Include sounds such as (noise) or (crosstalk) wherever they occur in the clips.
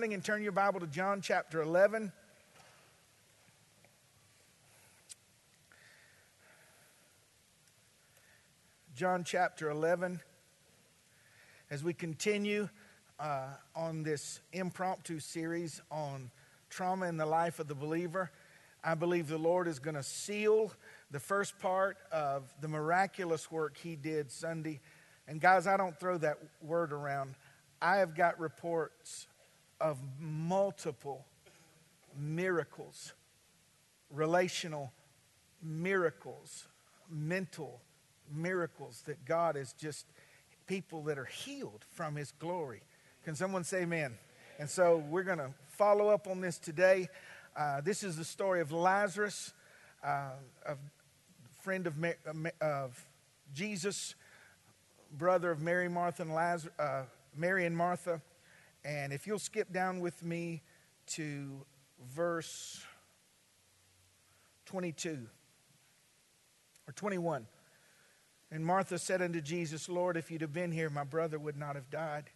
morning and turn your Bible to John chapter 11. John chapter 11. As we continue uh, on this impromptu series on trauma in the life of the believer, I believe the Lord is going to seal the first part of the miraculous work He did Sunday. And guys, I don't throw that word around. I have got reports of multiple miracles, relational miracles, mental miracles that God is just people that are healed from His glory. Can someone say amen? And so we're going to follow up on this today. Uh, this is the story of Lazarus, uh, a friend of, of Jesus, brother of Mary, Martha, and Lazarus, uh, Mary and Martha. And if you'll skip down with me to verse 22 or 21. And Martha said unto Jesus, Lord, if you'd have been here, my brother would not have died.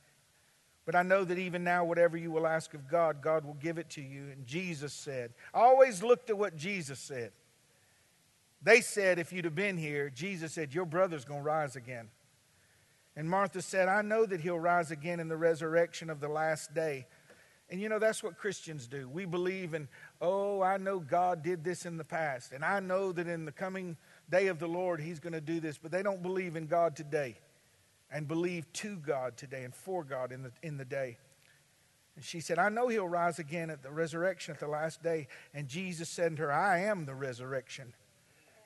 But I know that even now, whatever you will ask of God, God will give it to you. And Jesus said, I always looked at what Jesus said. They said, if you'd have been here, Jesus said, Your brother's going to rise again. And Martha said, I know that he'll rise again in the resurrection of the last day. And you know, that's what Christians do. We believe in, oh, I know God did this in the past, and I know that in the coming day of the Lord, He's going to do this, but they don't believe in God today and believe to God today and for God in the, in the day. And she said, I know He'll rise again at the resurrection at the last day. And Jesus said to her, I am the resurrection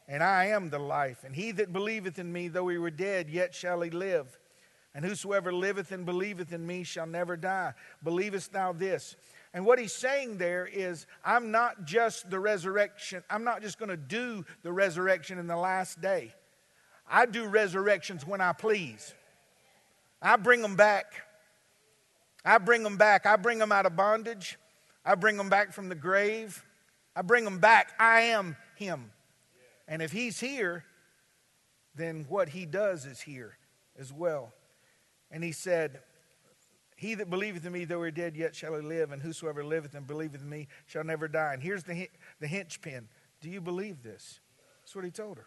and I am the life. And he that believeth in me, though he were dead, yet shall he live. And whosoever liveth and believeth in me shall never die. Believest thou this? And what he's saying there is, I'm not just the resurrection, I'm not just going to do the resurrection in the last day. I do resurrections when I please. I bring them back. I bring them back. I bring them out of bondage. I bring them back from the grave. I bring them back. I am Him. And if He's here, then what He does is here as well. And He said, he that believeth in me, though he dead, yet shall he live, and whosoever liveth and believeth in me shall never die. And here's the, the hinge pin. Do you believe this? That's what he told her.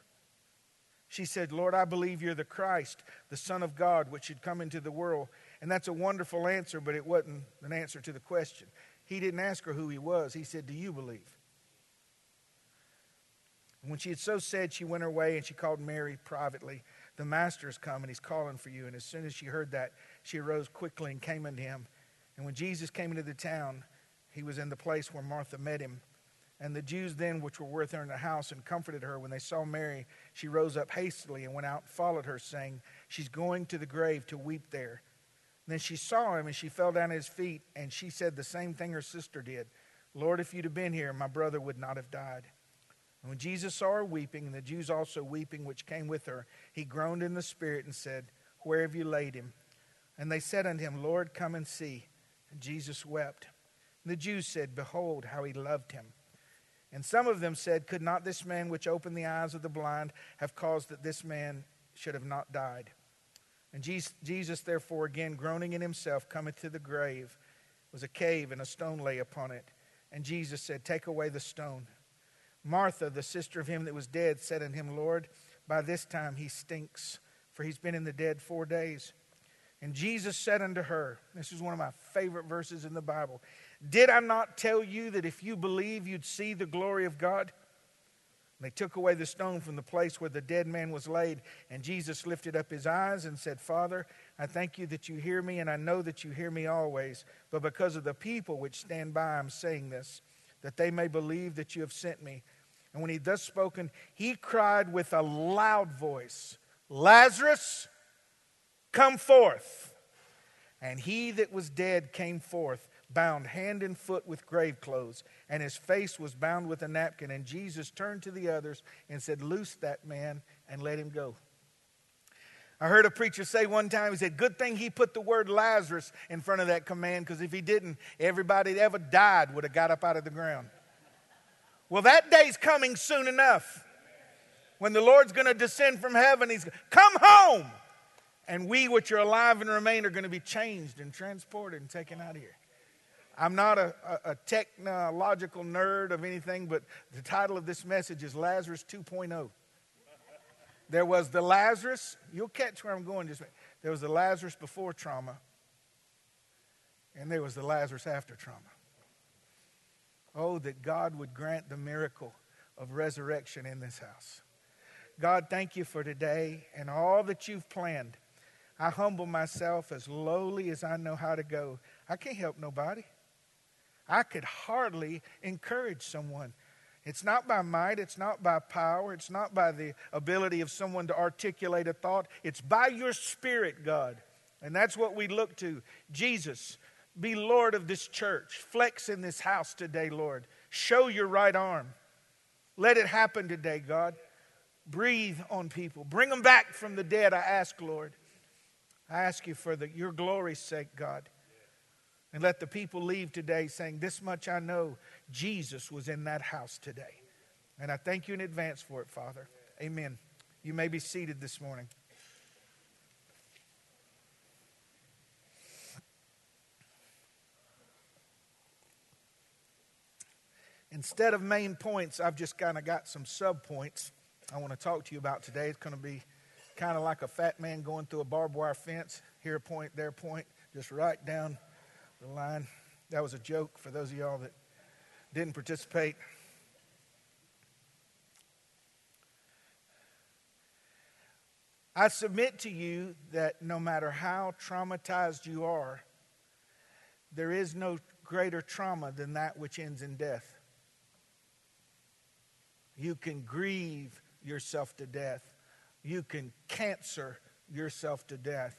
She said, Lord, I believe you're the Christ, the Son of God, which should come into the world. And that's a wonderful answer, but it wasn't an answer to the question. He didn't ask her who he was. He said, Do you believe? And when she had so said, she went her way and she called Mary privately. The master is come and he's calling for you. And as soon as she heard that, she arose quickly and came unto him. And when Jesus came into the town, he was in the place where Martha met him. And the Jews then, which were with her in the house, and comforted her, when they saw Mary, she rose up hastily and went out and followed her, saying, She's going to the grave to weep there. And then she saw him, and she fell down at his feet, and she said the same thing her sister did Lord, if you'd have been here, my brother would not have died. And when Jesus saw her weeping, and the Jews also weeping, which came with her, he groaned in the spirit and said, Where have you laid him? And they said unto him, Lord, come and see. And Jesus wept. And the Jews said, Behold, how he loved him. And some of them said, Could not this man which opened the eyes of the blind have caused that this man should have not died? And Jesus, therefore, again groaning in himself, cometh to the grave. It was a cave, and a stone lay upon it. And Jesus said, Take away the stone. Martha, the sister of him that was dead, said unto him, Lord, by this time he stinks, for he's been in the dead four days. And Jesus said unto her, This is one of my favorite verses in the Bible Did I not tell you that if you believe, you'd see the glory of God? And they took away the stone from the place where the dead man was laid. And Jesus lifted up his eyes and said, Father, I thank you that you hear me, and I know that you hear me always. But because of the people which stand by, I'm saying this, that they may believe that you have sent me. And when he thus spoken, he cried with a loud voice, Lazarus, Come forth. And he that was dead came forth, bound hand and foot with grave clothes, and his face was bound with a napkin. And Jesus turned to the others and said, Loose that man and let him go. I heard a preacher say one time, he said, Good thing he put the word Lazarus in front of that command, because if he didn't, everybody that ever died would have got up out of the ground. Well, that day's coming soon enough when the Lord's going to descend from heaven. He's come home and we which are alive and remain are going to be changed and transported and taken out of here. I'm not a, a, a, technological nerd of anything, but the title of this message is Lazarus 2.0. There was the Lazarus, you'll catch where I'm going just There was the Lazarus before trauma, and there was the Lazarus after trauma. Oh, that God would grant the miracle of resurrection in this house. God, thank you for today and all that you've planned. I humble myself as lowly as I know how to go. I can't help nobody. I could hardly encourage someone. It's not by might, it's not by power, it's not by the ability of someone to articulate a thought. It's by your Spirit, God. And that's what we look to. Jesus, be Lord of this church. Flex in this house today, Lord. Show your right arm. Let it happen today, God. Breathe on people. Bring them back from the dead, I ask, Lord. I ask you for the, your glory's sake, God. And let the people leave today saying, This much I know Jesus was in that house today. And I thank you in advance for it, Father. Amen. You may be seated this morning. Instead of main points, I've just kind of got some sub points I want to talk to you about today. It's going to be kind of like a fat man going through a barbed wire fence. Here point, there point, just right down the line. That was a joke for those of y'all that didn't participate. I submit to you that no matter how traumatized you are, there is no greater trauma than that which ends in death. You can grieve yourself to death. You can cancer yourself to death.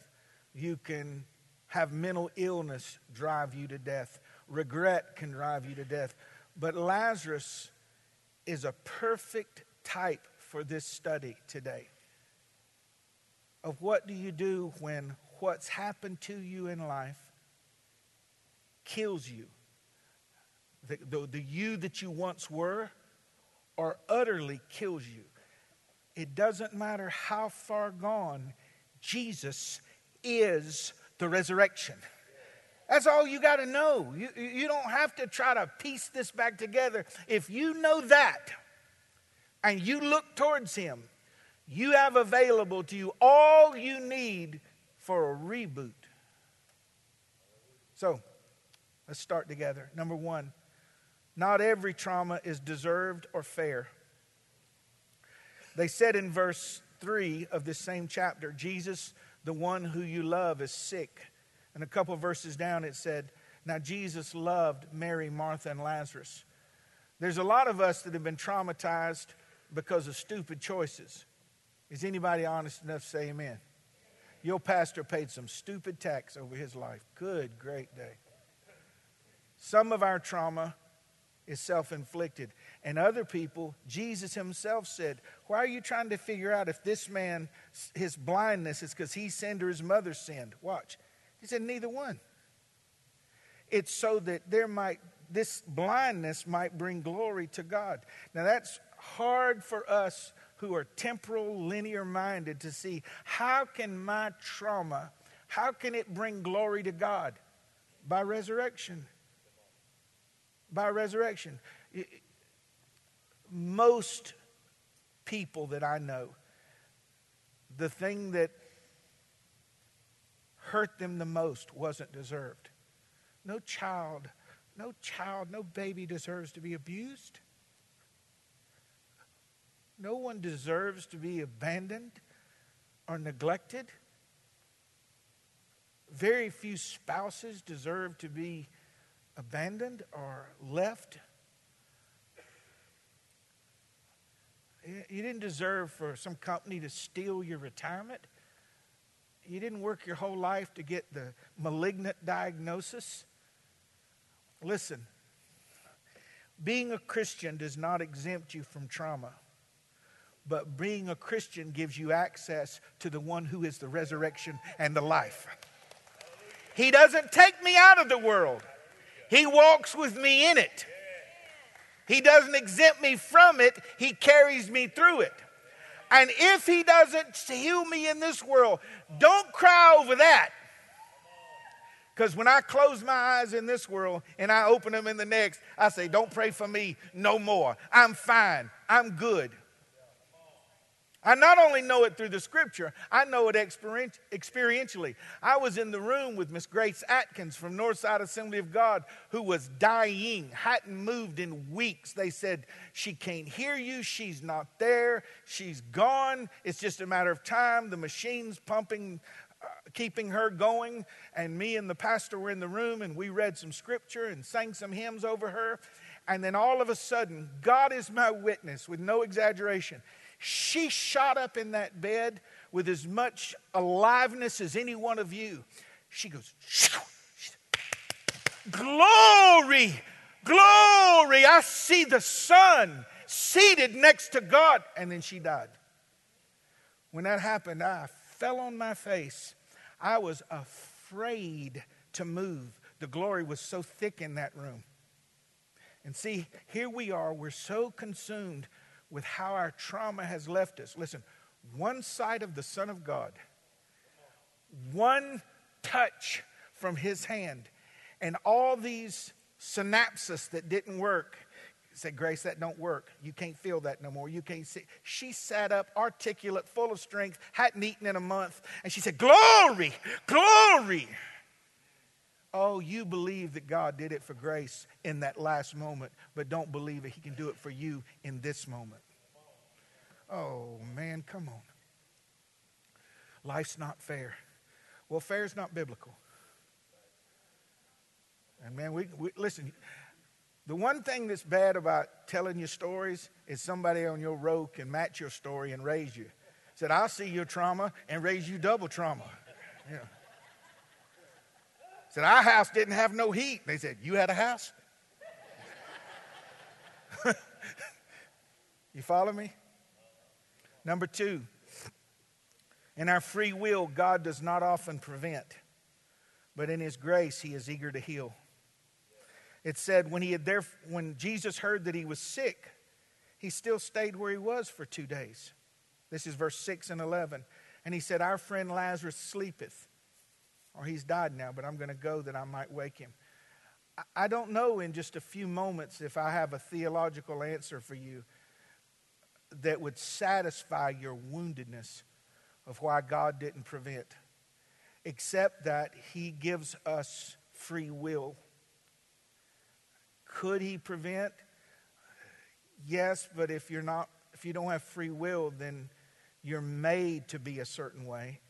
You can have mental illness drive you to death. Regret can drive you to death. But Lazarus is a perfect type for this study today. Of what do you do when what's happened to you in life kills you? The, the, the you that you once were or utterly kills you. It doesn't matter how far gone, Jesus is the resurrection. That's all you got to know. You, you don't have to try to piece this back together. If you know that and you look towards Him, you have available to you all you need for a reboot. So, let's start together. Number one, not every trauma is deserved or fair. They said in verse 3 of this same chapter, Jesus, the one who you love, is sick. And a couple verses down, it said, Now Jesus loved Mary, Martha, and Lazarus. There's a lot of us that have been traumatized because of stupid choices. Is anybody honest enough to say amen? Your pastor paid some stupid tax over his life. Good, great day. Some of our trauma is self inflicted. And other people, Jesus himself said, Why are you trying to figure out if this man, his blindness is because he sinned or his mother sinned? Watch. He said, Neither one. It's so that there might, this blindness might bring glory to God. Now that's hard for us who are temporal, linear minded to see how can my trauma, how can it bring glory to God? By resurrection by resurrection. Most people that I know, the thing that hurt them the most wasn't deserved. No child, no child, no baby deserves to be abused. No one deserves to be abandoned or neglected. Very few spouses deserve to be abandoned or left. You didn't deserve for some company to steal your retirement. You didn't work your whole life to get the malignant diagnosis. Listen, being a Christian does not exempt you from trauma, but being a Christian gives you access to the one who is the resurrection and the life. He doesn't take me out of the world, he walks with me in it. He doesn't exempt me from it, He carries me through it. And if He doesn't heal me in this world, don't cry over that. Because when I close my eyes in this world and I open them in the next, I say, Don't pray for me no more. I'm fine. I'm good. I not only know it through the scripture, I know it experientially. I was in the room with Miss Grace Atkins from Northside Assembly of God who was dying, hadn't moved in weeks. They said, She can't hear you, she's not there, she's gone. It's just a matter of time. The machine's pumping, uh, keeping her going. And me and the pastor were in the room and we read some scripture and sang some hymns over her. And then all of a sudden, God is my witness with no exaggeration she shot up in that bed with as much aliveness as any one of you. She goes, Glory, glory. I see the Son seated next to God. And then she died. When that happened, I fell on my face. I was afraid to move. The glory was so thick in that room. And see, here we are, we're so consumed with how our trauma has left us. Listen, one sight of the Son of God, one touch from His hand, and all these synapses that didn't work. Said Grace, that don't work. You can't feel that no more. You can't see. She sat up, articulate, full of strength, hadn't eaten in a month, and she said, "Glory, glory." Oh, you believe that God did it for grace in that last moment, but don't believe that He can do it for you in this moment. Oh, man, come on. Life's not fair. Well, fair is not biblical. And man, we, we listen. The one thing that's bad about telling your stories is somebody on your row can match your story and raise you. Said, I'll see your trauma and raise you double trauma. Yeah. Said, our house didn't have no heat. They said, You had a house? (laughs) you follow me? Number two, in our free will, God does not often prevent, but in His grace, He is eager to heal. It said when, he had there, when Jesus heard that he was sick, he still stayed where he was for two days. This is verse 6 and 11. And he said, Our friend Lazarus sleepeth or he's died now, but I'm going to go that I might wake him. I don't know in just a few moments if I have a theological answer for you that would satisfy your woundedness of why God didn't prevent, except that He gives us free will. Could He prevent? Yes, but if you're not, if you don't have free will, then you're made to be a certain way.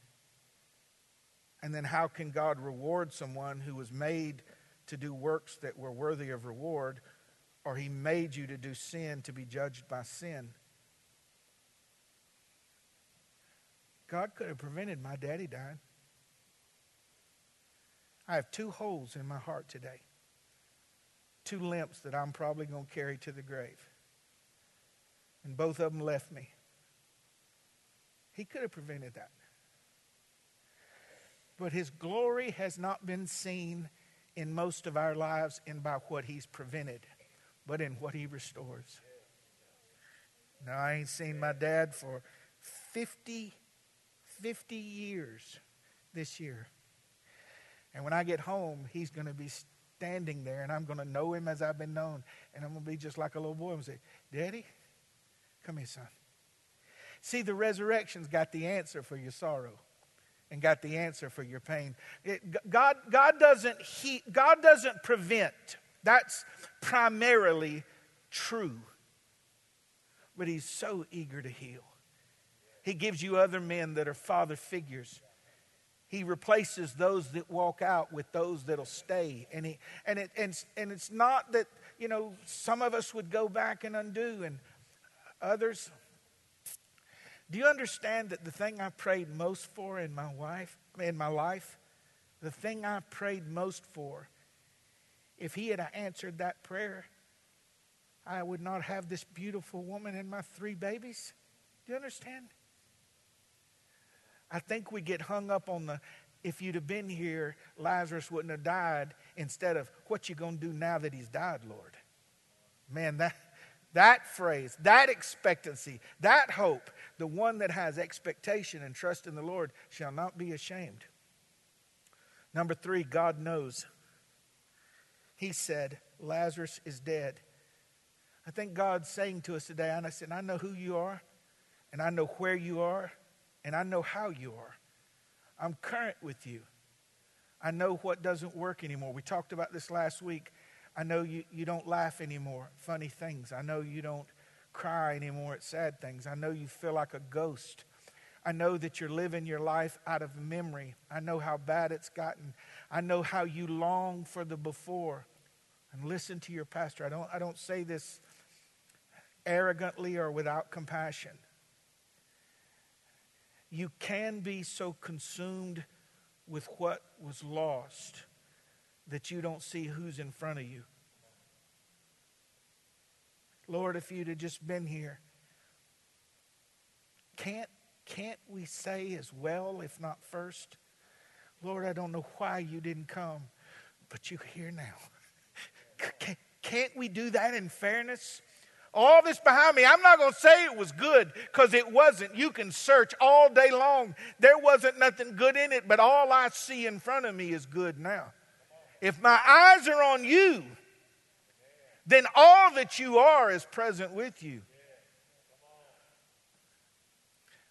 And then how can God reward someone who was made to do works that were worthy of reward, or he made you to do sin to be judged by sin? God could have prevented my daddy dying. I have two holes in my heart today, two limps that I'm probably going to carry to the grave. And both of them left me. He could have prevented that. But his glory has not been seen in most of our lives in by what he's prevented, but in what he restores. Now, I ain't seen my dad for 50, 50 years this year. And when I get home, he's going to be standing there, and I'm going to know him as I've been known. And I'm going to be just like a little boy and say, Daddy, come here, son. See, the resurrection's got the answer for your sorrow and got the answer for your pain. It, God, God, doesn't he, God doesn't prevent. That's primarily true. But He's so eager to heal. He gives you other men that are father figures. He replaces those that walk out with those that'll stay. And, he, and, it, and, and it's not that, you know, some of us would go back and undo, and others, do you understand that the thing I prayed most for in my wife, in my life, the thing I prayed most for, if he had answered that prayer, I would not have this beautiful woman and my three babies. Do you understand? I think we get hung up on the if you'd have been here, Lazarus wouldn't have died instead of what you gonna do now that he's died, Lord. Man, that that phrase, that expectancy, that hope, the one that has expectation and trust in the Lord shall not be ashamed. Number three, God knows. He said, Lazarus is dead. I think God's saying to us today, and I said, I know who you are, and I know where you are, and I know how you are. I'm current with you. I know what doesn't work anymore. We talked about this last week. I know you, you don't laugh anymore funny things. I know you don't cry anymore at sad things. I know you feel like a ghost. I know that you're living your life out of memory. I know how bad it's gotten. I know how you long for the before. And listen to your pastor. I don't, I don't say this arrogantly or without compassion. You can be so consumed with what was lost that you don't see who's in front of you. Lord, if you'd have just been here, can't, can't we say as well, if not first? Lord, I don't know why you didn't come, but you're here now. (laughs) Can't we do that in fairness? All this behind me, I'm not going to say it was good because it wasn't. You can search all day long. There wasn't nothing good in it, but all I see in front of me is good now. If my eyes are on you, then all that you are is present with you.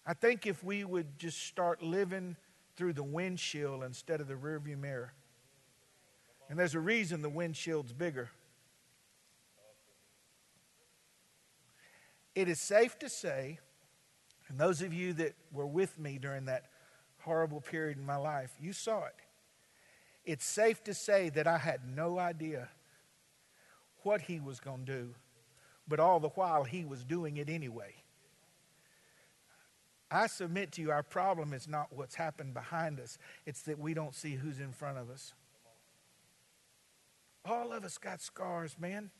I think if we would just start living through the windshield instead of the rearview mirror, and there's a reason the windshield's bigger. It is safe to say, and those of you that were with me during that horrible period in my life, you saw it. It's safe to say that I had no idea what he was going to do, but all the while he was doing it anyway. I submit to you, our problem is not what's happened behind us, it's that we don't see who's in front of us. All of us got scars, man.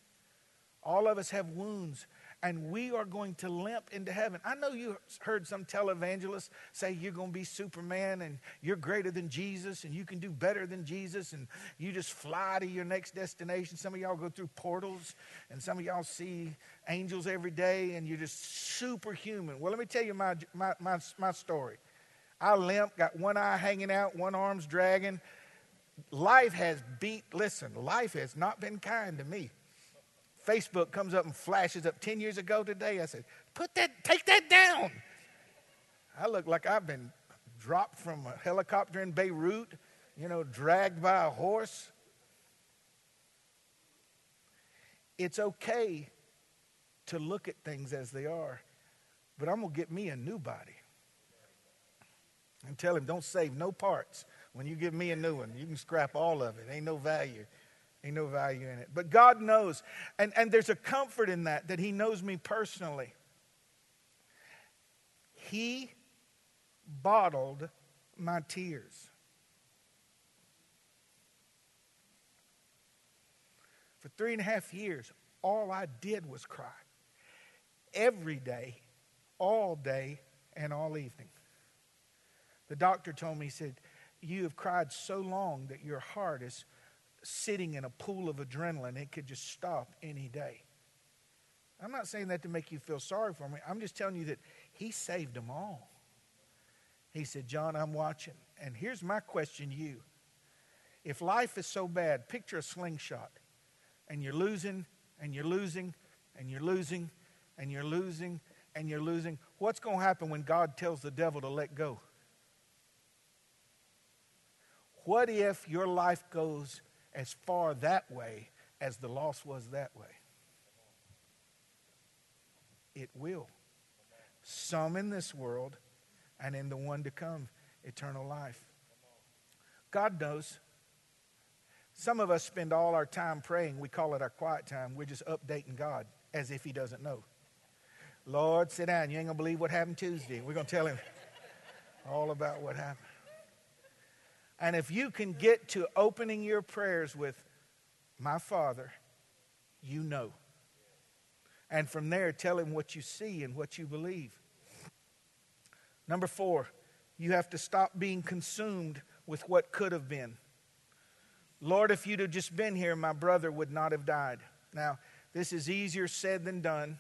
All of us have wounds and we are going to limp into heaven. I know you heard some televangelists say you're going to be Superman and you're greater than Jesus and you can do better than Jesus and you just fly to your next destination. Some of y'all go through portals and some of y'all see angels every day and you're just superhuman. Well, let me tell you my, my, my, my story. I limp, got one eye hanging out, one arm's dragging. Life has beat, listen, life has not been kind to me. Facebook comes up and flashes up 10 years ago today. I said, put that, take that down. I look like I've been dropped from a helicopter in Beirut, you know, dragged by a horse. It's okay to look at things as they are, but I'm going to get me a new body. And tell him, don't save no parts. When you give me a new one, you can scrap all of it. Ain't no value. Ain't no value in it. But God knows. And, and there's a comfort in that, that He knows me personally. He bottled my tears. For three and a half years, all I did was cry. Every day, all day, and all evening. The doctor told me, he said, You have cried so long that your heart is sitting in a pool of adrenaline. It could just stop any day. I'm not saying that to make you feel sorry for me. I'm just telling you that He saved them all. He said, John, I'm watching. And here's my question to you. If life is so bad, picture a slingshot, and you're losing, and you're losing, and you're losing, and you're losing, and you're losing. What's going to happen when God tells the devil to let go? What if your life goes as far that way as the loss was that way. It will. Some in this world and in the one to come, eternal life. God knows. Some of us spend all our time praying. We call it our quiet time. We're just updating God as if He doesn't know. Lord, sit down. You ain't going to believe what happened Tuesday. We're going to tell Him (laughs) all about what happened. And if you can get to opening your prayers with, My Father, you know. And from there, tell him what you see and what you believe. Number four, you have to stop being consumed with what could have been. Lord, if you'd have just been here, my brother would not have died. Now, this is easier said than done.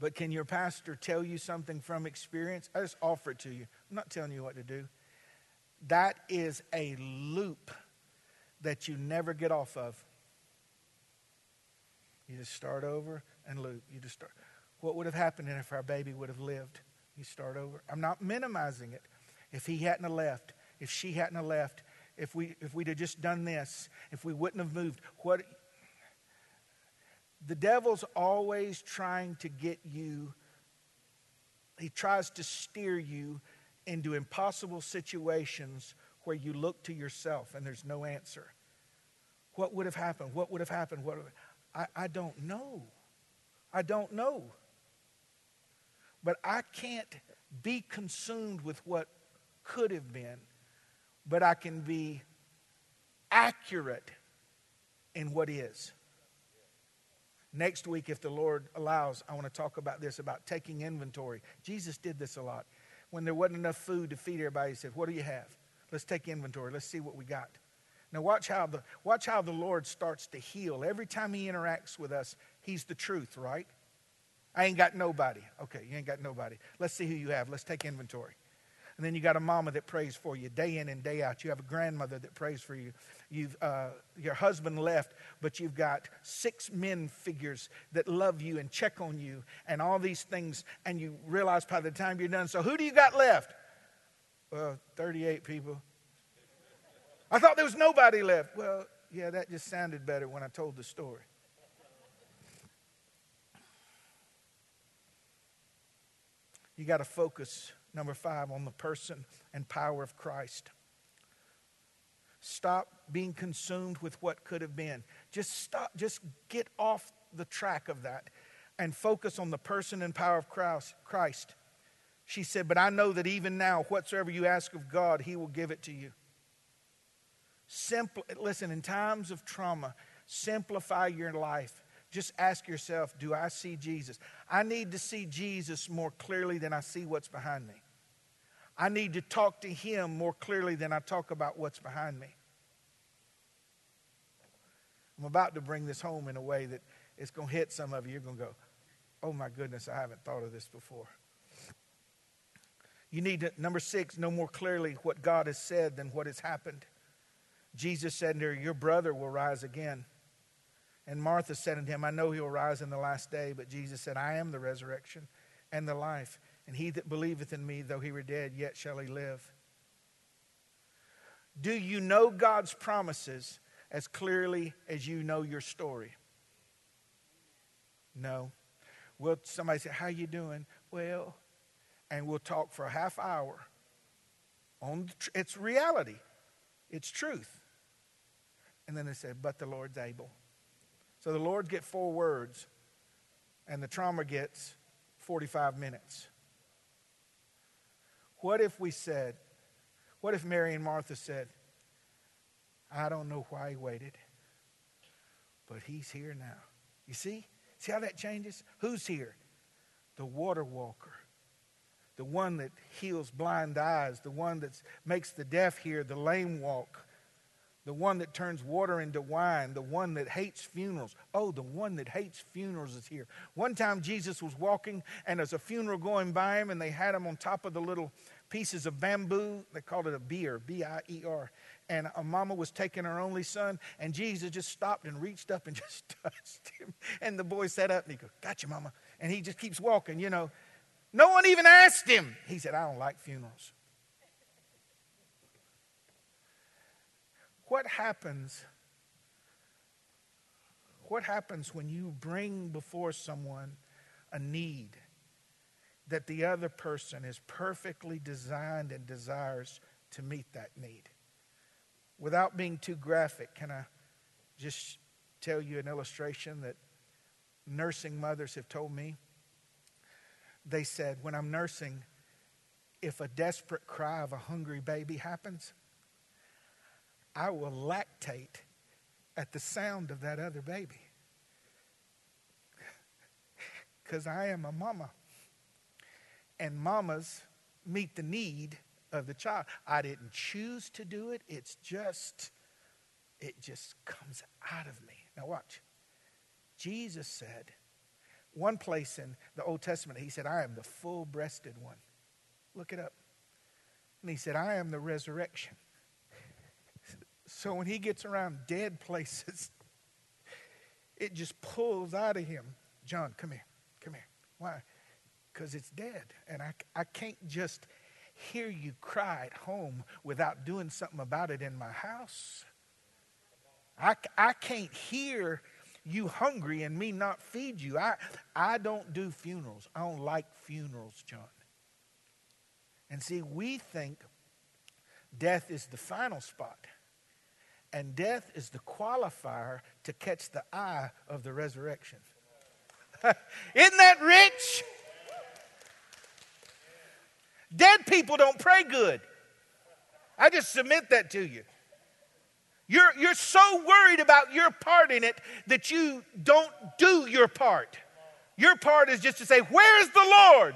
But can your pastor tell you something from experience? I just offer it to you. I'm not telling you what to do. That is a loop that you never get off of. You just start over and loop. You just start. What would have happened if our baby would have lived? You start over. I'm not minimizing it. If he hadn't left, if she hadn't left, if we if we'd have just done this, if we wouldn't have moved, what the devil's always trying to get you he tries to steer you into impossible situations where you look to yourself and there's no answer. What would have happened? What would have happened? What I, I don't know. I don't know. But I can't be consumed with what could have been, but I can be accurate in what is. Next week, if the Lord allows, I want to talk about this about taking inventory. Jesus did this a lot. When there wasn't enough food to feed everybody, he said, What do you have? Let's take inventory. Let's see what we got. Now, watch how, the, watch how the Lord starts to heal. Every time he interacts with us, he's the truth, right? I ain't got nobody. Okay, you ain't got nobody. Let's see who you have. Let's take inventory. And then you got a mama that prays for you day in and day out. You have a grandmother that prays for you. You've, uh, your husband left, but you've got six men figures that love you and check on you and all these things. And you realize by the time you're done, so who do you got left? Well, 38 people. I thought there was nobody left. Well, yeah, that just sounded better when I told the story. You got to focus Number five, on the person and power of Christ. Stop being consumed with what could have been. Just stop, just get off the track of that and focus on the person and power of Christ. She said, But I know that even now, whatsoever you ask of God, He will give it to you. Simple, listen, in times of trauma, simplify your life just ask yourself do I see Jesus? I need to see Jesus more clearly than I see what's behind me. I need to talk to him more clearly than I talk about what's behind me. I'm about to bring this home in a way that it's going to hit some of you. You're going to go, oh my goodness, I haven't thought of this before. You need to, number six, know more clearly what God has said than what has happened. Jesus said to her, Your brother will rise again. And Martha said unto him, I know he will rise in the last day. But Jesus said, I am the resurrection and the life. And he that believeth in me, though he were dead, yet shall he live. Do you know God's promises as clearly as you know your story? No. Well, somebody say, How you doing? Well, and we'll talk for a half hour on tr- it's reality. It's truth. And then they say, But the Lord's able. So the Lord get four words, and the trauma gets 45 minutes. What if we said, what if Mary and Martha said, I don't know why he waited, but he's here now. You see? See how that changes? Who's here? The water walker, the one that heals blind eyes, the one that makes the deaf hear, the lame walk, the one that turns water into wine, the one that hates funerals. Oh, the one that hates funerals is here. One time Jesus was walking, and there's a funeral going by him, and they had him on top of the little pieces of bamboo. They called it a bier, B I E R. And a mama was taking her only son, and Jesus just stopped and reached up and (laughs) just touched him. And the boy sat up and he goes, Gotcha, mama. And he just keeps walking, you know. No one even asked him. He said, I don't like funerals. What happens? What happens when you bring before someone a need that the other person is perfectly designed and desires to meet that need? Without being too graphic, can I just tell you an illustration that nursing mothers have told me? They said, when I'm nursing, if a desperate cry of a hungry baby happens, I will lactate at the sound of that other baby. (laughs) Because I am a mama. And mamas meet the need of the child. I didn't choose to do it. It's just, it just comes out of me. Now, watch. Jesus said, one place in the Old Testament, he said, I am the full breasted one. Look it up. And he said, I am the resurrection. (laughs) So when he gets around dead places, (laughs) it just pulls out of him. John, come here. Come here. Why? Because it's dead. And I, I can't just hear you cry at home without doing something about it in my house. I, I can't hear you hungry and me not feed you. I, I don't do funerals. I don't like funerals, John. And see, we think death is the final spot. And death is the qualifier to catch the eye of the resurrection. (laughs) Isn't that rich? Dead people don't pray good. I just submit that to you. You're, you're so worried about your part in it that you don't do your part. Your part is just to say, Where's the Lord?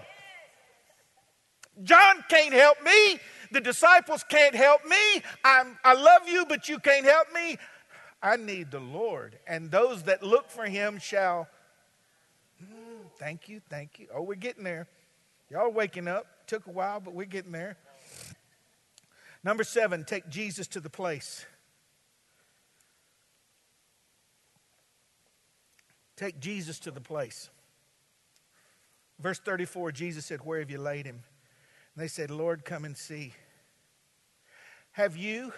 John can't help me. The disciples can't help me. I'm, I love you, but you can't help me. I need the Lord. And those that look for him shall. Mm, thank you, thank you. Oh, we're getting there. Y'all waking up. Took a while, but we're getting there. Number seven, take Jesus to the place. Take Jesus to the place. Verse 34, Jesus said, Where have you laid him? And they said, Lord, come and see. Have you,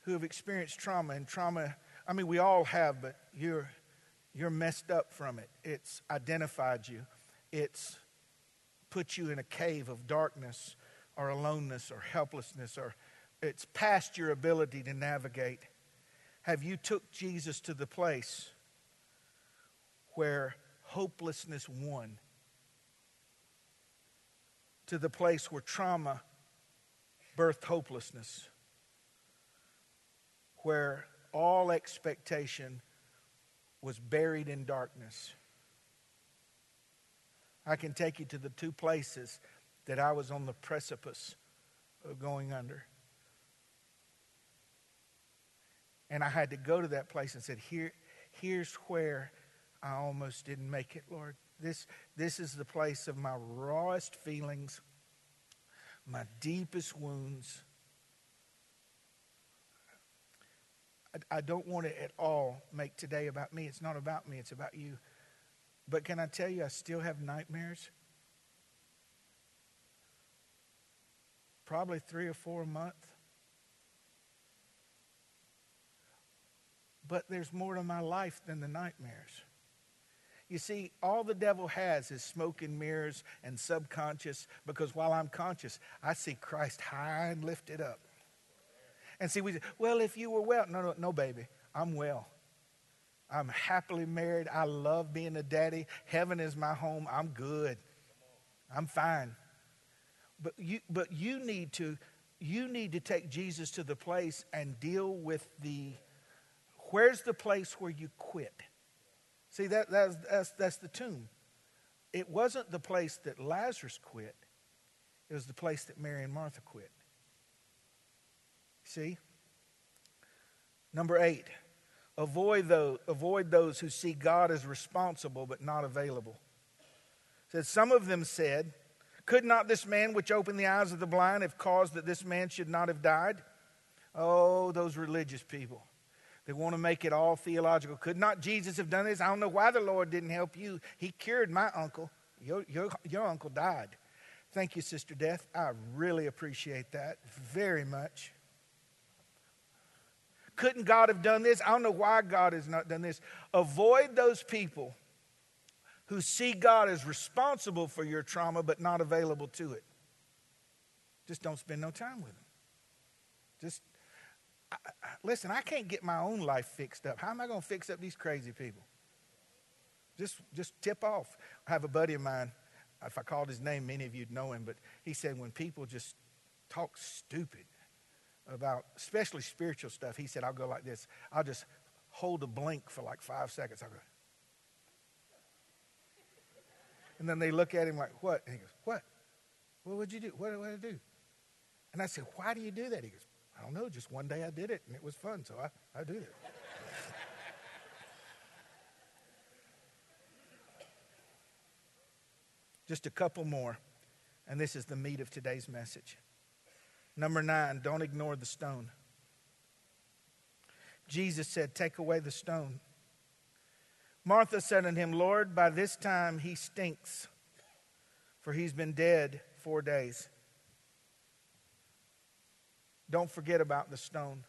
who have experienced trauma, and trauma, I mean, we all have, but you're, you're messed up from it. It's identified you, it's put you in a cave of darkness or aloneness or helplessness, or it's past your ability to navigate. Have you took Jesus to the place where hopelessness won, to the place where trauma birthed hopelessness, where all expectation was buried in darkness. I can take you to the two places that I was on the precipice of going under. And I had to go to that place and said, Here, here's where I almost didn't make it, Lord. This, this is the place of my rawest feelings, my deepest wounds. I, I don't want to at all make today about me. It's not about me, it's about you. But can I tell you, I still have nightmares? Probably three or four a month. But there's more to my life than the nightmares. You see, all the devil has is smoke and mirrors and subconscious because while I'm conscious, I see Christ high and lifted up. And see, we well, if you were well, no, no, no, baby, I'm well. I'm happily married. I love being a daddy. Heaven is my home. I'm good. I'm fine. But you, but you need to, you need to take Jesus to the place and deal with the. Where's the place where you quit? See, that, that's, that's, that's the tomb. It wasn't the place that Lazarus quit, it was the place that Mary and Martha quit. See? Number eight, avoid those, avoid those who see God as responsible but not available. Said, Some of them said, Could not this man which opened the eyes of the blind have caused that this man should not have died? Oh, those religious people. They want to make it all theological. Could not Jesus have done this? I don't know why the Lord didn't help you. He cured my uncle. Your, your, your uncle died. Thank you, Sister Death. I really appreciate that very much. Couldn't God have done this? I don't know why God has not done this. Avoid those people who see God as responsible for your trauma but not available to it. Just don't spend no time with them. Just listen, I can't get my own life fixed up. How am I going to fix up these crazy people? Just, just tip off. I have a buddy of mine. If I called his name, many of you'd know him, but he said when people just talk stupid about, especially spiritual stuff, he said, I'll go like this. I'll just hold a blink for like five seconds. I'll go. And then they look at him like, what? And he goes, what? What would you do? What did I do? And I said, why do you do that? He goes, I don't know, just one day I did it and it was fun, so I, I do it. (laughs) just a couple more, and this is the meat of today's message. Number nine, don't ignore the stone. Jesus said, Take away the stone. Martha said unto him, Lord, by this time he stinks, for he's been dead four days. Don't forget about the stone.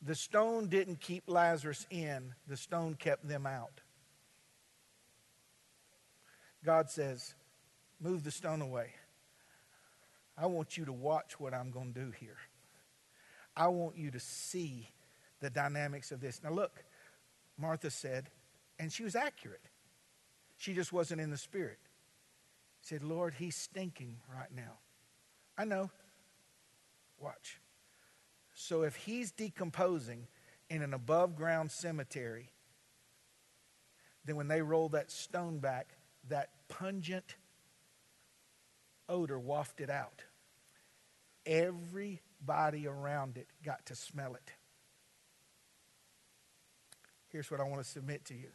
The stone didn't keep Lazarus in, the stone kept them out. God says, Move the stone away. I want you to watch what I'm going to do here. I want you to see the dynamics of this. Now, look, Martha said, and she was accurate. She just wasn't in the spirit. She said, Lord, he's stinking right now. I know. Watch. So if he's decomposing in an above ground cemetery, then when they roll that stone back, that pungent odor wafted out. Everybody around it got to smell it. Here's what I want to submit to you.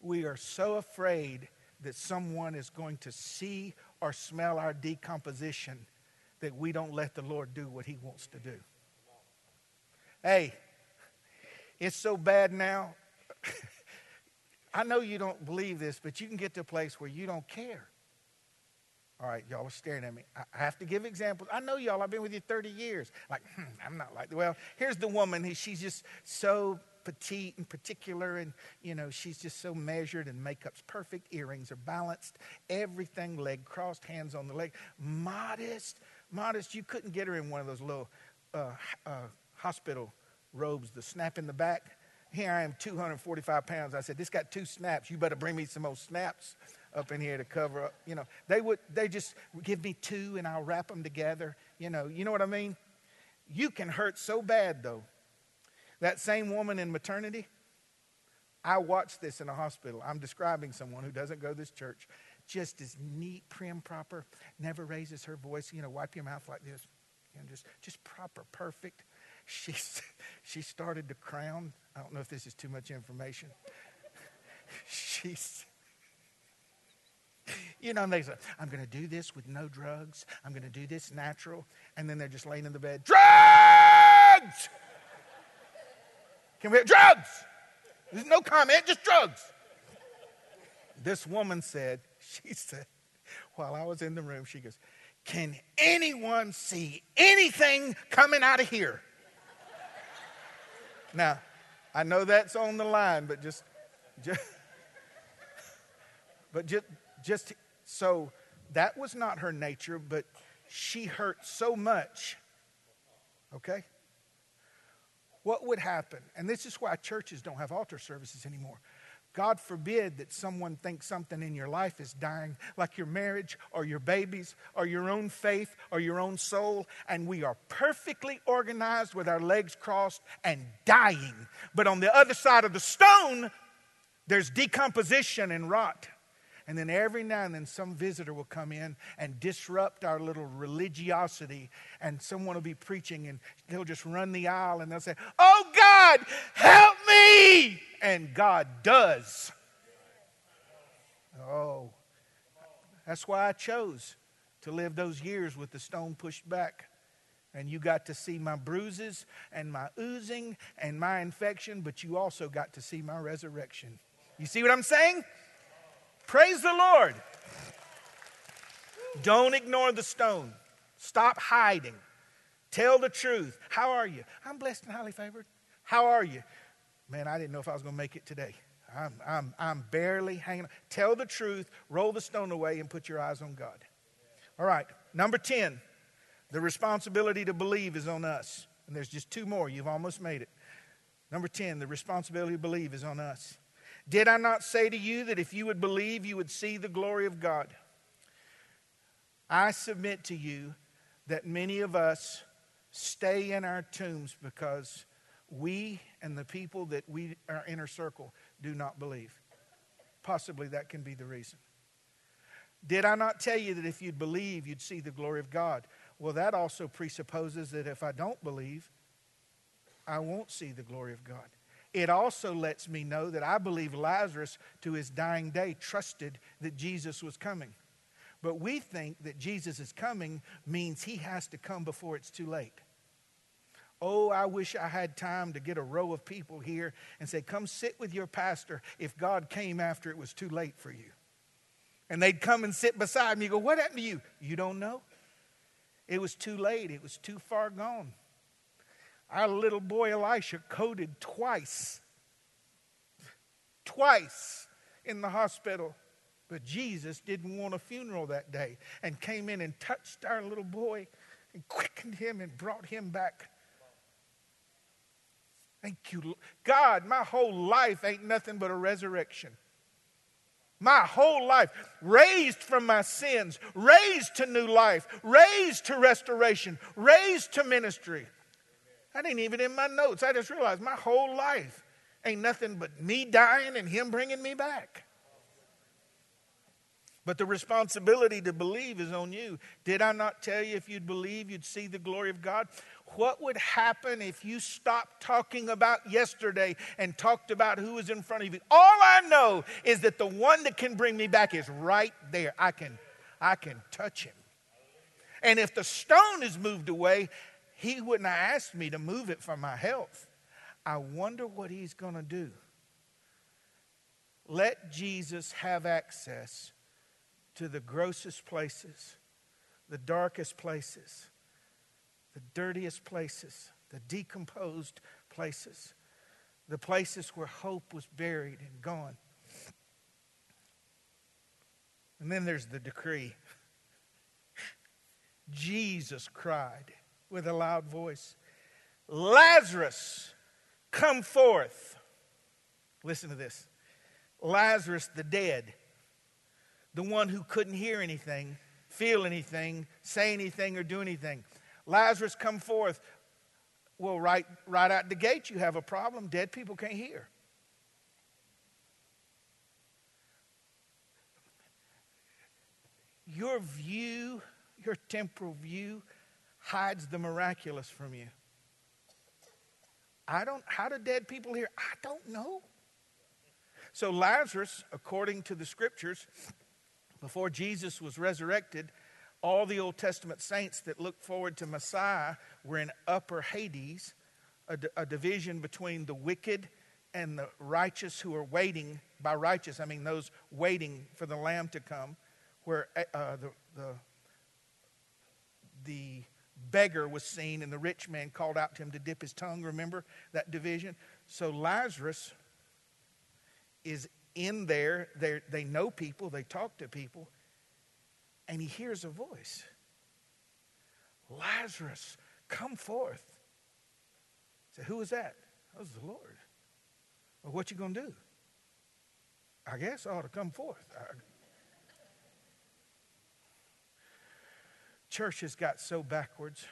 We are so afraid that someone is going to see or smell our decomposition that we don't let the Lord do what He wants to do. Hey, it's so bad now. (laughs) I know you don't believe this, but you can get to a place where you don't care. All right, y'all are staring at me. I have to give examples. I know y'all, I've been with you 30 years. Like, hmm, I'm not like, well, here's the woman. She's just so petite and particular, and, you know, she's just so measured, and makeup's perfect. Earrings are balanced. Everything leg crossed, hands on the leg. Modest, modest. You couldn't get her in one of those little uh, uh, hospital robes, the snap in the back. Here I am, 245 pounds. I said, This got two snaps. You better bring me some more snaps up in here to cover up. You know, they would, they just give me two and I'll wrap them together. You know, you know what I mean? You can hurt so bad though. That same woman in maternity, I watched this in a hospital. I'm describing someone who doesn't go to this church. Just as neat, prim, proper, never raises her voice. You know, wipe your mouth like this. You know, just, just proper, perfect. She, (laughs) she started to crown. I don't know if this is too much information. (laughs) She's (laughs) you know, and they say, I'm going to do this with no drugs. I'm going to do this natural. And then they're just laying in the bed, drugs! Can we have drugs? There's no comment, just drugs. This woman said, she said, while I was in the room, she goes, Can anyone see anything coming out of here? now, I know that's on the line, but just, just (laughs) but just, just so that was not her nature, but she hurt so much. Okay? What would happen? And this is why churches don't have altar services anymore. God forbid that someone thinks something in your life is dying, like your marriage or your babies or your own faith or your own soul, and we are perfectly organized with our legs crossed and dying. But on the other side of the stone, there's decomposition and rot. And then every now and then some visitor will come in and disrupt our little religiosity. And someone will be preaching and they'll just run the aisle and they'll say, Oh God, help me! And God does. Oh, that's why I chose to live those years with the stone pushed back. And you got to see my bruises and my oozing and my infection, but you also got to see my resurrection. You see what I'm saying? Praise the Lord. Don't ignore the stone. Stop hiding. Tell the truth. How are you? I'm blessed and highly favored. How are you? Man, I didn't know if I was going to make it today. I'm, I'm, I'm barely hanging on. Tell the truth, roll the stone away, and put your eyes on God. All right, number 10, the responsibility to believe is on us. And there's just two more. You've almost made it. Number 10, the responsibility to believe is on us. Did I not say to you that if you would believe, you would see the glory of God? I submit to you that many of us stay in our tombs because we and the people that we our inner circle do not believe. Possibly that can be the reason. Did I not tell you that if you'd believe, you'd see the glory of God? Well, that also presupposes that if I don't believe, I won't see the glory of God. It also lets me know that I believe Lazarus, to his dying day, trusted that Jesus was coming. But we think that Jesus is coming means he has to come before it's too late. Oh, I wish I had time to get a row of people here and say, Come sit with your pastor if God came after it was too late for you. And they'd come and sit beside me. You go, What happened to you? You don't know? It was too late, it was too far gone. Our little boy Elisha coded twice. Twice in the hospital. But Jesus didn't want a funeral that day and came in and touched our little boy and quickened him and brought him back. Thank you. God, my whole life ain't nothing but a resurrection. My whole life, raised from my sins, raised to new life, raised to restoration, raised to ministry. That ain't even in my notes. I just realized my whole life ain't nothing but me dying and Him bringing me back. But the responsibility to believe is on you. Did I not tell you if you'd believe, you'd see the glory of God? What would happen if you stopped talking about yesterday and talked about who was in front of you? All I know is that the one that can bring me back is right there. I can, I can touch him. And if the stone is moved away, he wouldn't have asked me to move it for my health. I wonder what he's going to do. Let Jesus have access to the grossest places, the darkest places, the dirtiest places, the decomposed places, the places where hope was buried and gone. And then there's the decree. (laughs) Jesus cried with a loud voice, Lazarus, come forth. Listen to this Lazarus, the dead, the one who couldn't hear anything, feel anything, say anything, or do anything. Lazarus, come forth. Well, right, right out the gate, you have a problem. Dead people can't hear. Your view, your temporal view, hides the miraculous from you. I don't, how do dead people hear? I don't know. So, Lazarus, according to the scriptures, before Jesus was resurrected, all the Old Testament saints that looked forward to Messiah were in upper Hades, a, a division between the wicked and the righteous who are waiting. By righteous, I mean those waiting for the Lamb to come, where uh, the, the, the beggar was seen and the rich man called out to him to dip his tongue. Remember that division? So Lazarus is in there. They're, they know people, they talk to people, and he hears a voice Lazarus, come forth. Say, who is that? That was the Lord. Well, what you to do? I guess I ought to come forth. I, church has got so backwards.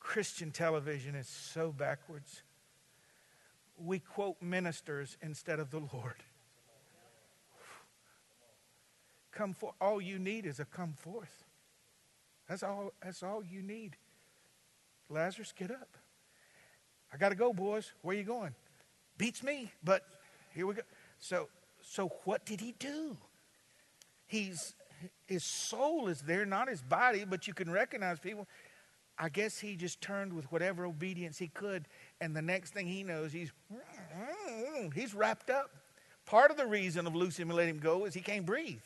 Christian television is so backwards. We quote ministers instead of the Lord. Come forth. All you need is a come forth. That's all, that's all you need. Lazarus, get up. I got to go, boys. Where you going? Beats me, but here we go. So, so what did he do? He's his soul is there, not his body, but you can recognize people. I guess he just turned with whatever obedience he could, and the next thing he knows, he's he's wrapped up. Part of the reason of him and let him go is he can't breathe.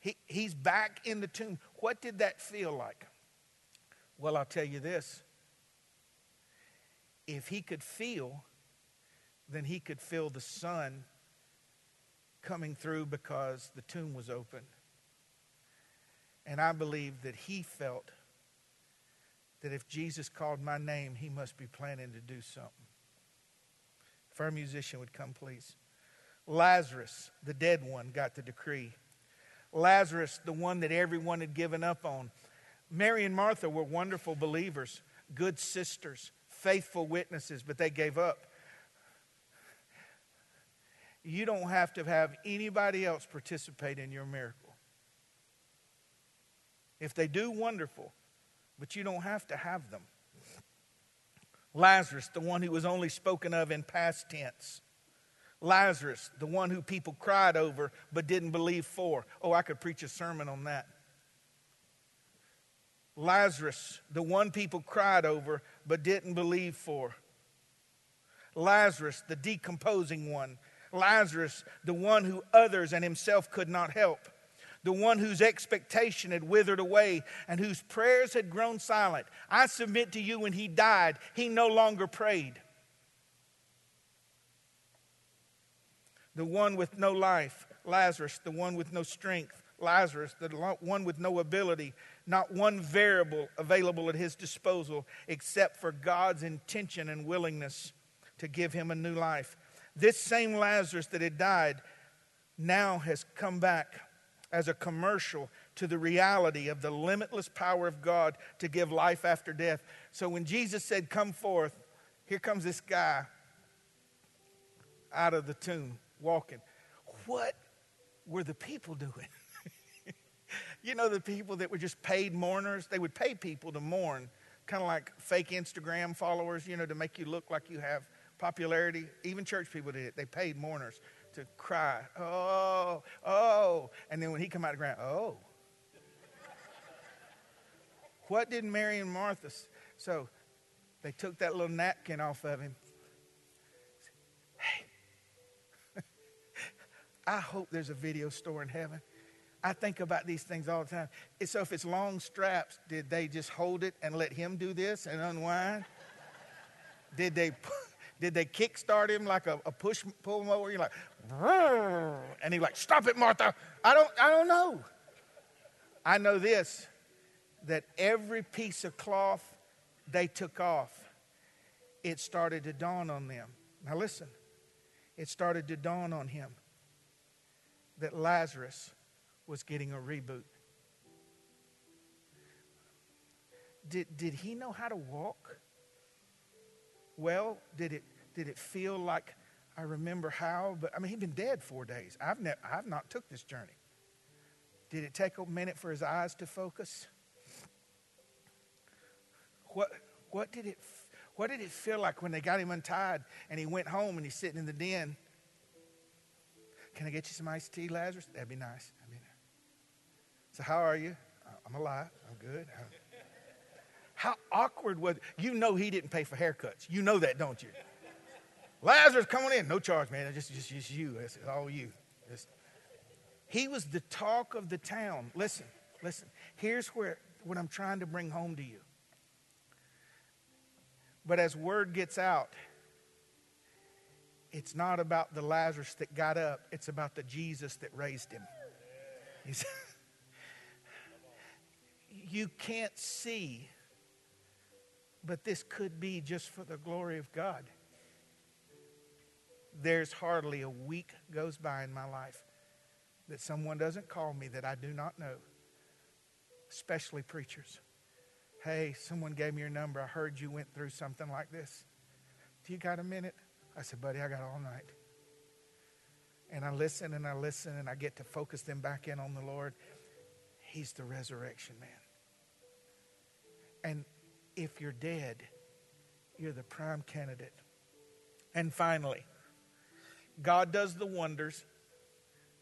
He, he's back in the tomb. What did that feel like? Well, I'll tell you this. If he could feel, then he could feel the sun coming through because the tomb was open. And I believe that he felt that if Jesus called my name, he must be planning to do something. If our musician would come, please. Lazarus, the dead one, got the decree. Lazarus, the one that everyone had given up on. Mary and Martha were wonderful believers, good sisters, faithful witnesses, but they gave up. You don't have to have anybody else participate in your miracle. If they do, wonderful. But you don't have to have them. Lazarus, the one who was only spoken of in past tense. Lazarus, the one who people cried over but didn't believe for. Oh, I could preach a sermon on that. Lazarus, the one people cried over but didn't believe for. Lazarus, the decomposing one. Lazarus, the one who others and himself could not help. The one whose expectation had withered away and whose prayers had grown silent. I submit to you, when he died, he no longer prayed. The one with no life, Lazarus, the one with no strength, Lazarus, the one with no ability, not one variable available at his disposal except for God's intention and willingness to give him a new life. This same Lazarus that had died now has come back as a commercial to the reality of the limitless power of God to give life after death. So when Jesus said, Come forth, here comes this guy out of the tomb walking. What were the people doing? (laughs) you know, the people that were just paid mourners? They would pay people to mourn, kind of like fake Instagram followers, you know, to make you look like you have popularity. Even church people did it. They paid mourners to cry, oh, oh. And then when he come out of ground, oh. what did Mary and Martha? So they took that little napkin off of him. Hey, (laughs) I hope there's a video store in heaven. I think about these things all the time. So if it's long straps, did they just hold it and let him do this and unwind? did they did they kickstart him like a, a push pull mower? You're like, and he's like, stop it, Martha. I don't I don't know. I know this that every piece of cloth they took off, it started to dawn on them. Now listen, it started to dawn on him that Lazarus was getting a reboot. Did, did he know how to walk? Well, did it, did it feel like I remember how? But I mean, he'd been dead four days. I've, ne- I've not took this journey. Did it take a minute for his eyes to focus? What, what, did it, what did it feel like when they got him untied and he went home and he's sitting in the den? Can I get you some iced tea, Lazarus? That'd be nice. That'd be nice. So, how are you? I'm alive. I'm good. How awkward was it? You know he didn't pay for haircuts. You know that, don't you? Lazarus, come on in. No charge, man. Just, just, just you. It's all you. Just. He was the talk of the town. Listen, listen. Here's where what I'm trying to bring home to you. But as word gets out, it's not about the Lazarus that got up, it's about the Jesus that raised him. (laughs) you can't see, but this could be just for the glory of God. There's hardly a week goes by in my life that someone doesn't call me that I do not know, especially preachers. Hey, someone gave me your number. I heard you went through something like this. Do you got a minute? I said, buddy, I got all night. And I listen and I listen and I get to focus them back in on the Lord. He's the resurrection man. And if you're dead, you're the prime candidate. And finally, God does the wonders,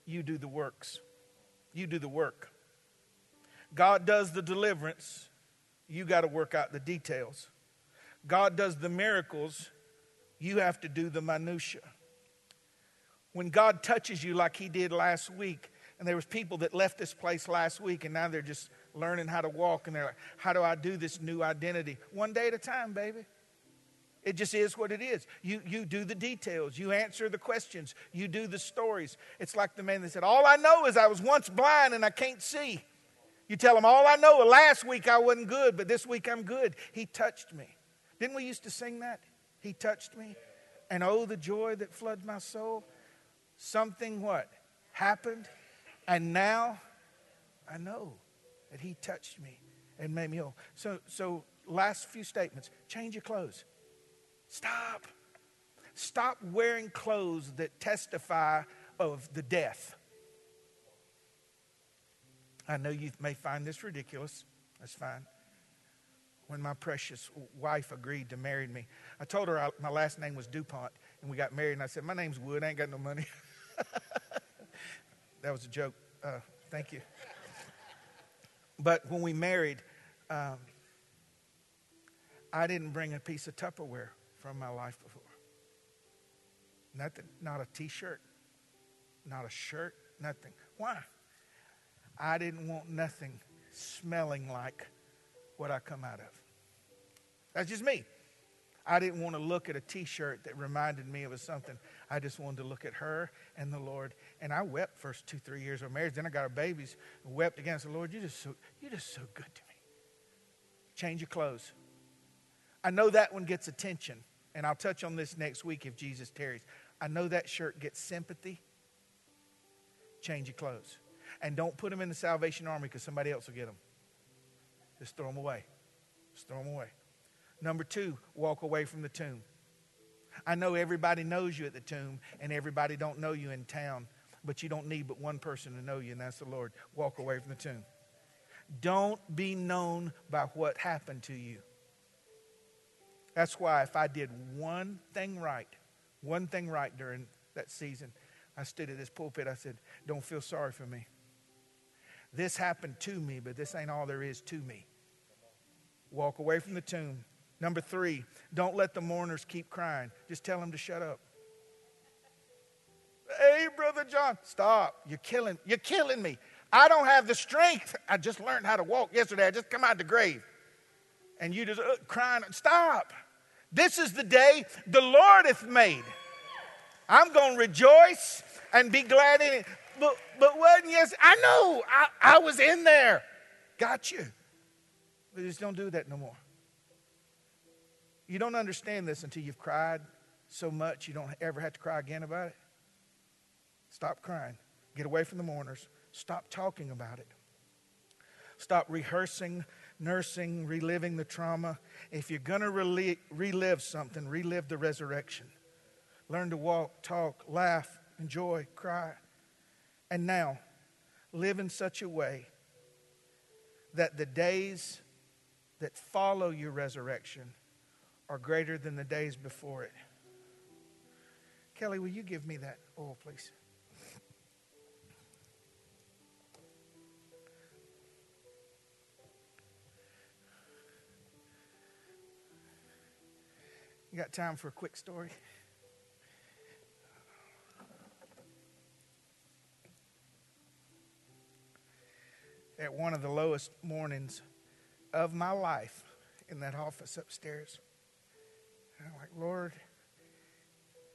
you do the works. You do the work. God does the deliverance, you got to work out the details. God does the miracles, you have to do the minutia. When God touches you like he did last week, and there was people that left this place last week and now they're just learning how to walk and they're like, how do I do this new identity? One day at a time, baby. It just is what it is. You, you do the details. You answer the questions. You do the stories. It's like the man that said, All I know is I was once blind and I can't see. You tell him, All I know, last week I wasn't good, but this week I'm good. He touched me. Didn't we used to sing that? He touched me. And oh, the joy that floods my soul. Something what? Happened. And now I know that he touched me and made me whole. So, so last few statements change your clothes. Stop. Stop wearing clothes that testify of the death. I know you may find this ridiculous. That's fine. When my precious wife agreed to marry me, I told her I, my last name was DuPont. and we got married. And I said, My name's Wood. I ain't got no money. (laughs) that was a joke. Uh, thank you. But when we married, um, I didn't bring a piece of Tupperware from my life before. Nothing, not a t shirt, not a shirt, nothing. Why? I didn't want nothing smelling like what I come out of. That's just me. I didn't want to look at a t shirt that reminded me of something. I just wanted to look at her and the Lord. And I wept first two, three years of marriage. Then I got our babies and wept again. I said, Lord, you're just so, you're just so good to me. Change your clothes. I know that one gets attention. And I'll touch on this next week if Jesus tarries. I know that shirt gets sympathy. Change your clothes. And don't put them in the Salvation Army because somebody else will get them. Just throw them away. Just throw them away. Number two, walk away from the tomb. I know everybody knows you at the tomb and everybody don't know you in town, but you don't need but one person to know you, and that's the Lord. Walk away from the tomb. Don't be known by what happened to you. That's why if I did one thing right, one thing right during that season, I stood at this pulpit. I said, Don't feel sorry for me. This happened to me, but this ain't all there is to me. Walk away from the tomb. Number three, don't let the mourners keep crying. Just tell them to shut up. Hey, Brother John, stop. You're killing, you're killing me. I don't have the strength. I just learned how to walk yesterday. I just come out of the grave. And you just uh, crying. Stop. This is the day the Lord hath made. I'm going to rejoice and be glad in it. But, but wasn't yes? I know. I, I was in there. Got you. But just don't do that no more. You don't understand this until you've cried so much you don't ever have to cry again about it. Stop crying. Get away from the mourners. Stop talking about it. Stop rehearsing, nursing, reliving the trauma. If you're going to relive something, relive the resurrection. Learn to walk, talk, laugh, enjoy, cry. And now, live in such a way that the days that follow your resurrection are greater than the days before it. Kelly, will you give me that oil, please? You got time for a quick story? At one of the lowest mornings of my life in that office upstairs, and I'm like, Lord,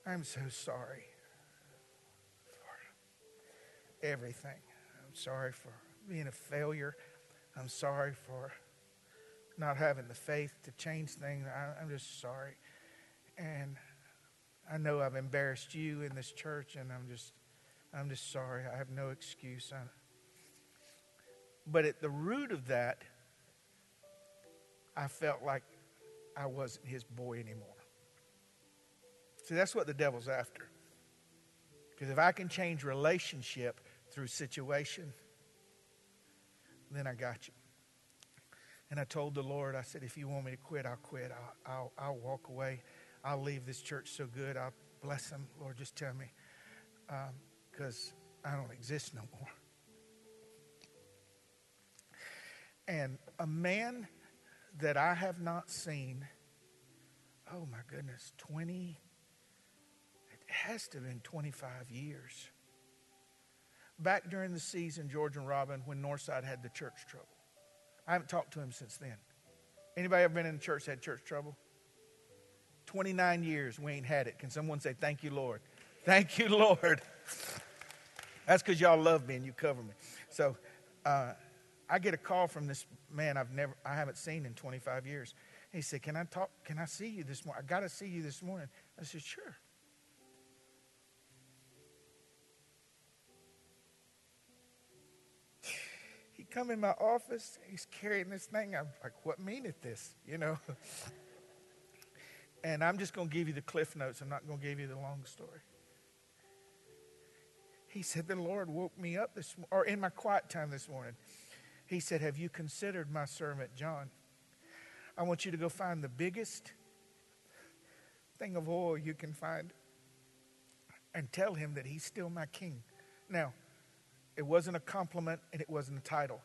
I'm so sorry for everything. I'm sorry for being a failure. I'm sorry for not having the faith to change things. I, am just sorry. And I know I've embarrassed you in this church, and I'm just, I'm just sorry. I have no excuse. I, but at the root of that, I felt like I wasn't his boy anymore. See, that's what the devil's after. Because if I can change relationship through situation, then I got you. And I told the Lord, I said, if you want me to quit, I'll quit. I'll, I'll, I'll walk away. I'll leave this church so good. I'll bless them. Lord, just tell me. Because um, I don't exist no more. And a man that I have not seen, oh my goodness, 20, it has to have been 25 years. Back during the season, George and Robin, when Northside had the church trouble. I haven't talked to him since then. Anybody ever been in the church had church trouble? 29 years we ain't had it. Can someone say, Thank you, Lord? (laughs) Thank you, Lord. (laughs) That's because y'all love me and you cover me. So, uh, I get a call from this man I've never, I haven't seen in 25 years. He said, "Can I talk? Can I see you this morning? I got to see you this morning." I said, "Sure." He come in my office. He's carrying this thing. I'm like, "What meaneth this?" You know. (laughs) and I'm just going to give you the cliff notes. I'm not going to give you the long story. He said, "The Lord woke me up this, or in my quiet time this morning." He said, Have you considered my servant John? I want you to go find the biggest thing of oil you can find and tell him that he's still my king. Now, it wasn't a compliment and it wasn't a title.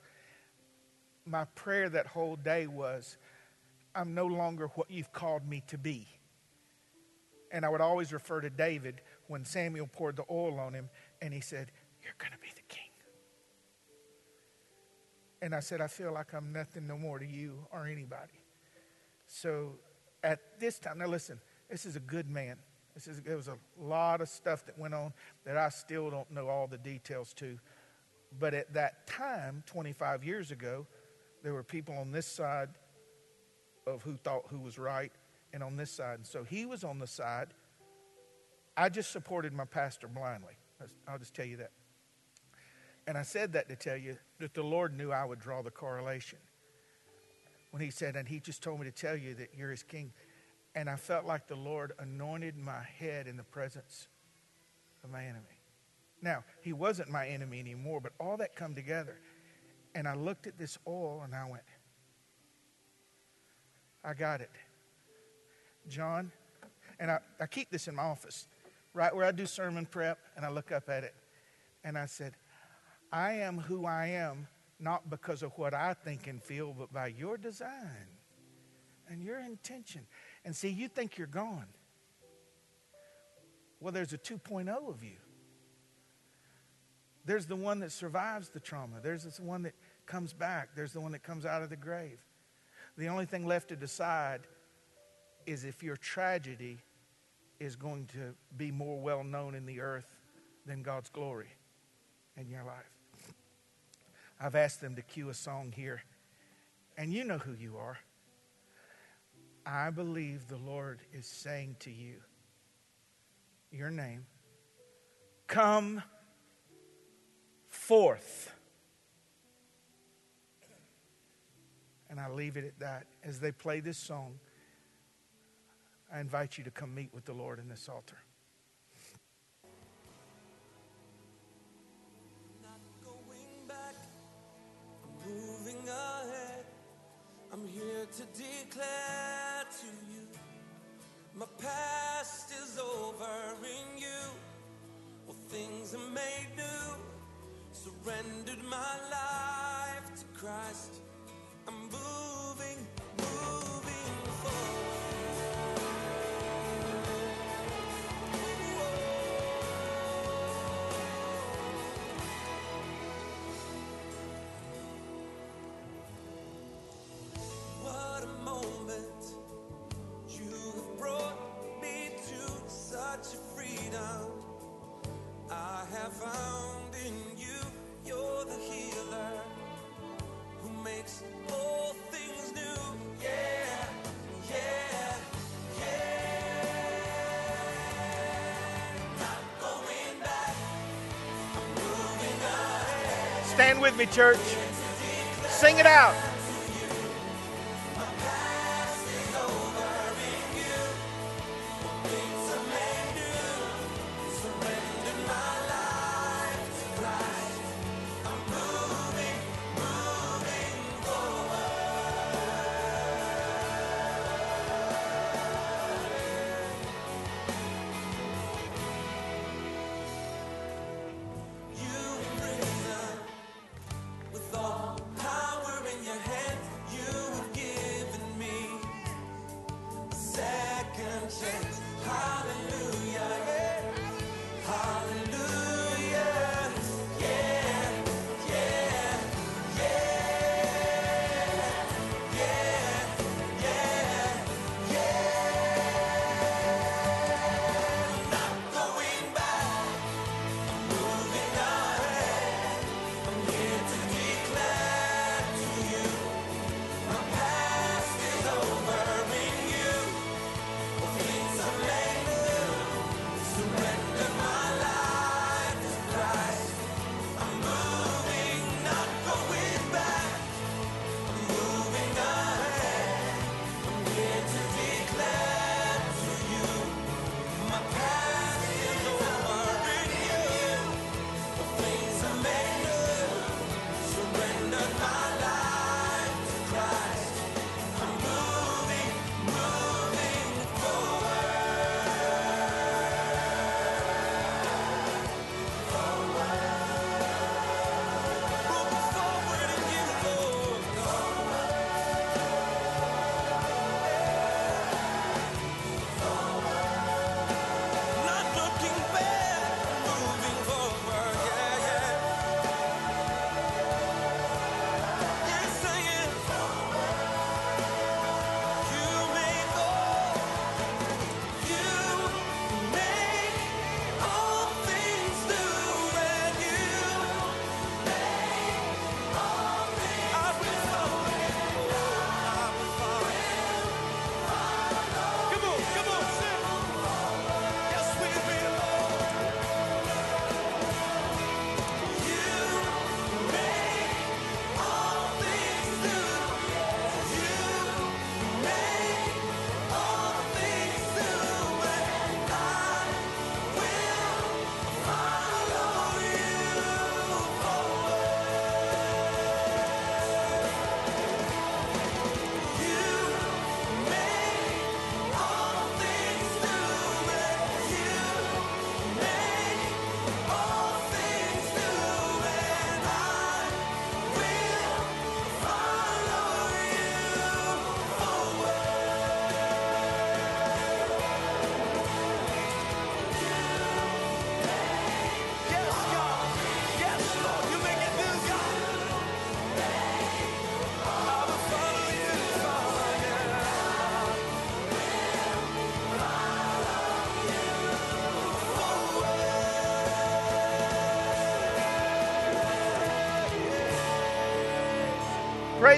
My prayer that whole day was, I'm no longer what you've called me to be. And I would always refer to David when Samuel poured the oil on him and he said, You're going to be the. And I said, I feel like I'm nothing no more to you or anybody. So at this time, now listen, this is a good man. This is, there was a lot of stuff that went on that I still don't know all the details to. But at that time, 25 years ago, there were people on this side of who thought who was right and on this side. And so he was on the side. I just supported my pastor blindly. I'll just tell you that. And I said that to tell you that the Lord knew I would draw the correlation. When he said, and he just told me to tell you that you're his king. And I felt like the Lord anointed my head in the presence of my enemy. Now, he wasn't my enemy anymore, but all that come together. And I looked at this oil and I went, I got it. John, and I, I keep this in my office, right where I do sermon prep, and I look up at it. And I said, I am who I am, not because of what I think and feel, but by your design and your intention. And see, you think you're gone. Well, there's a 2.0 of you. There's the one that survives the trauma. There's the one that comes back. There's the one that comes out of the grave. The only thing left to decide is if your tragedy is going to be more well known in the earth than God's glory in your life. I've asked them to cue a song here, and you know who you are. I believe the Lord is saying to you, your name, come forth. And I leave it at that. As they play this song, I invite you to come meet with the Lord in this altar. I'm here to declare to you my past is over in you. All things are made new. Surrendered my life to Christ. I'm moving, moving forward. Stand with me, church. Sing it out.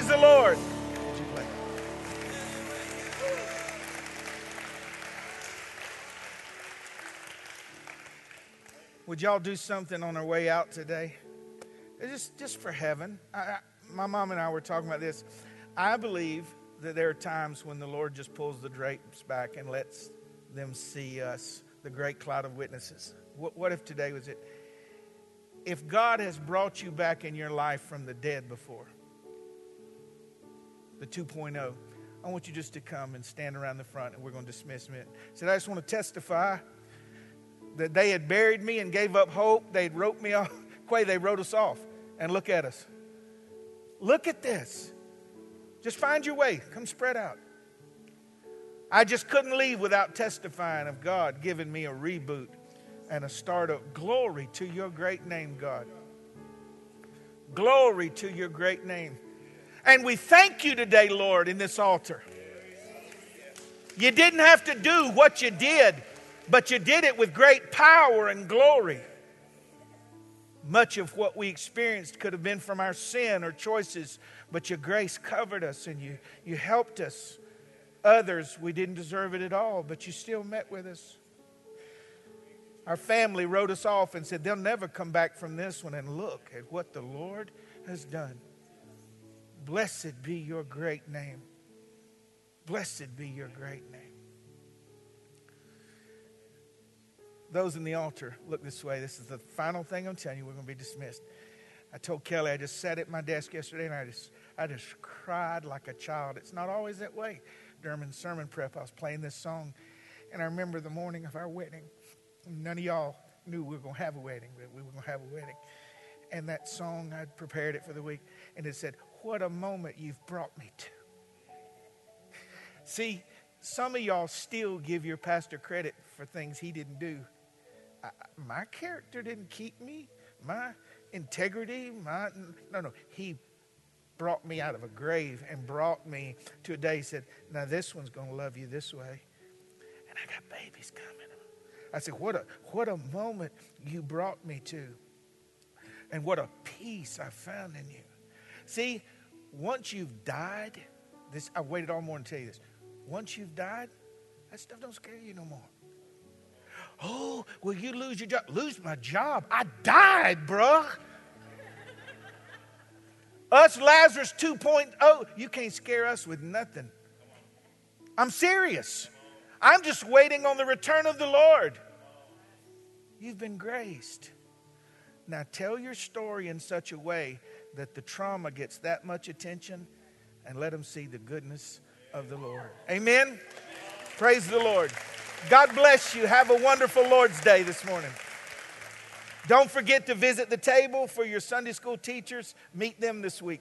Praise the Lord. Would y'all do something on our way out today? Just, just for heaven. I, I, my mom and I were talking about this. I believe that there are times when the Lord just pulls the drapes back and lets them see us, the great cloud of witnesses. What, what if today was it? If God has brought you back in your life from the dead before, the 2.0, I want you just to come and stand around the front and we're going to dismiss me. Said, I just want to testify that they had buried me and gave up hope. They'd wrote me (laughs) off. Quay, they wrote us off. And look at us. Look at this. Just find your way. Come spread out. I just couldn't leave without testifying of God giving me a reboot and a start of glory to your great name, God. Glory to your great name. And we thank you today, Lord, in this altar. You didn't have to do what you did but you did it with great power and glory. Much of what we experienced could have been from our sin or choices, but your grace covered us and you, you helped us. Others, we didn't deserve it at all, but you still met with us. Our family wrote us off and said they'll never come back from this one and look at what the Lord has done. Blessed be your great name. Blessed be your great name. those in the altar, look this way. This is the final thing I'm telling you. We're going to be dismissed. I told Kelly I just sat at my desk yesterday and I just I just cried like a child. It's not always that way. During sermon prep, I was playing this song, and I remember the morning of our wedding. None of y'all knew we were going to have a wedding, but we were going to have a wedding. And that song, I'd prepared it for the week, and it said, What a moment you've brought me to. See, some of y'all still give your pastor credit for things he didn't do my character didn't keep me. My integrity, my no, no. He brought me out of a grave and brought me to a day. He said, "Now this one's going to love you this way," and I got babies coming. I said, "What a what a moment you brought me to, and what a peace I found in you." See, once you've died, this I waited all morning to tell you this. Once you've died, that stuff don't scare you no more. Oh, will you lose your job? Lose my job? I died, bruh. us, Lazarus 2.0, you can't scare us with nothing. I'm serious. I'm just waiting on the return of the Lord. You've been graced. Now tell your story in such a way that the trauma gets that much attention and let them see the goodness of the Lord. Amen. Praise the Lord. God bless you. Have a wonderful Lord's Day this morning. Don't forget to visit the table for your Sunday school teachers. Meet them this week.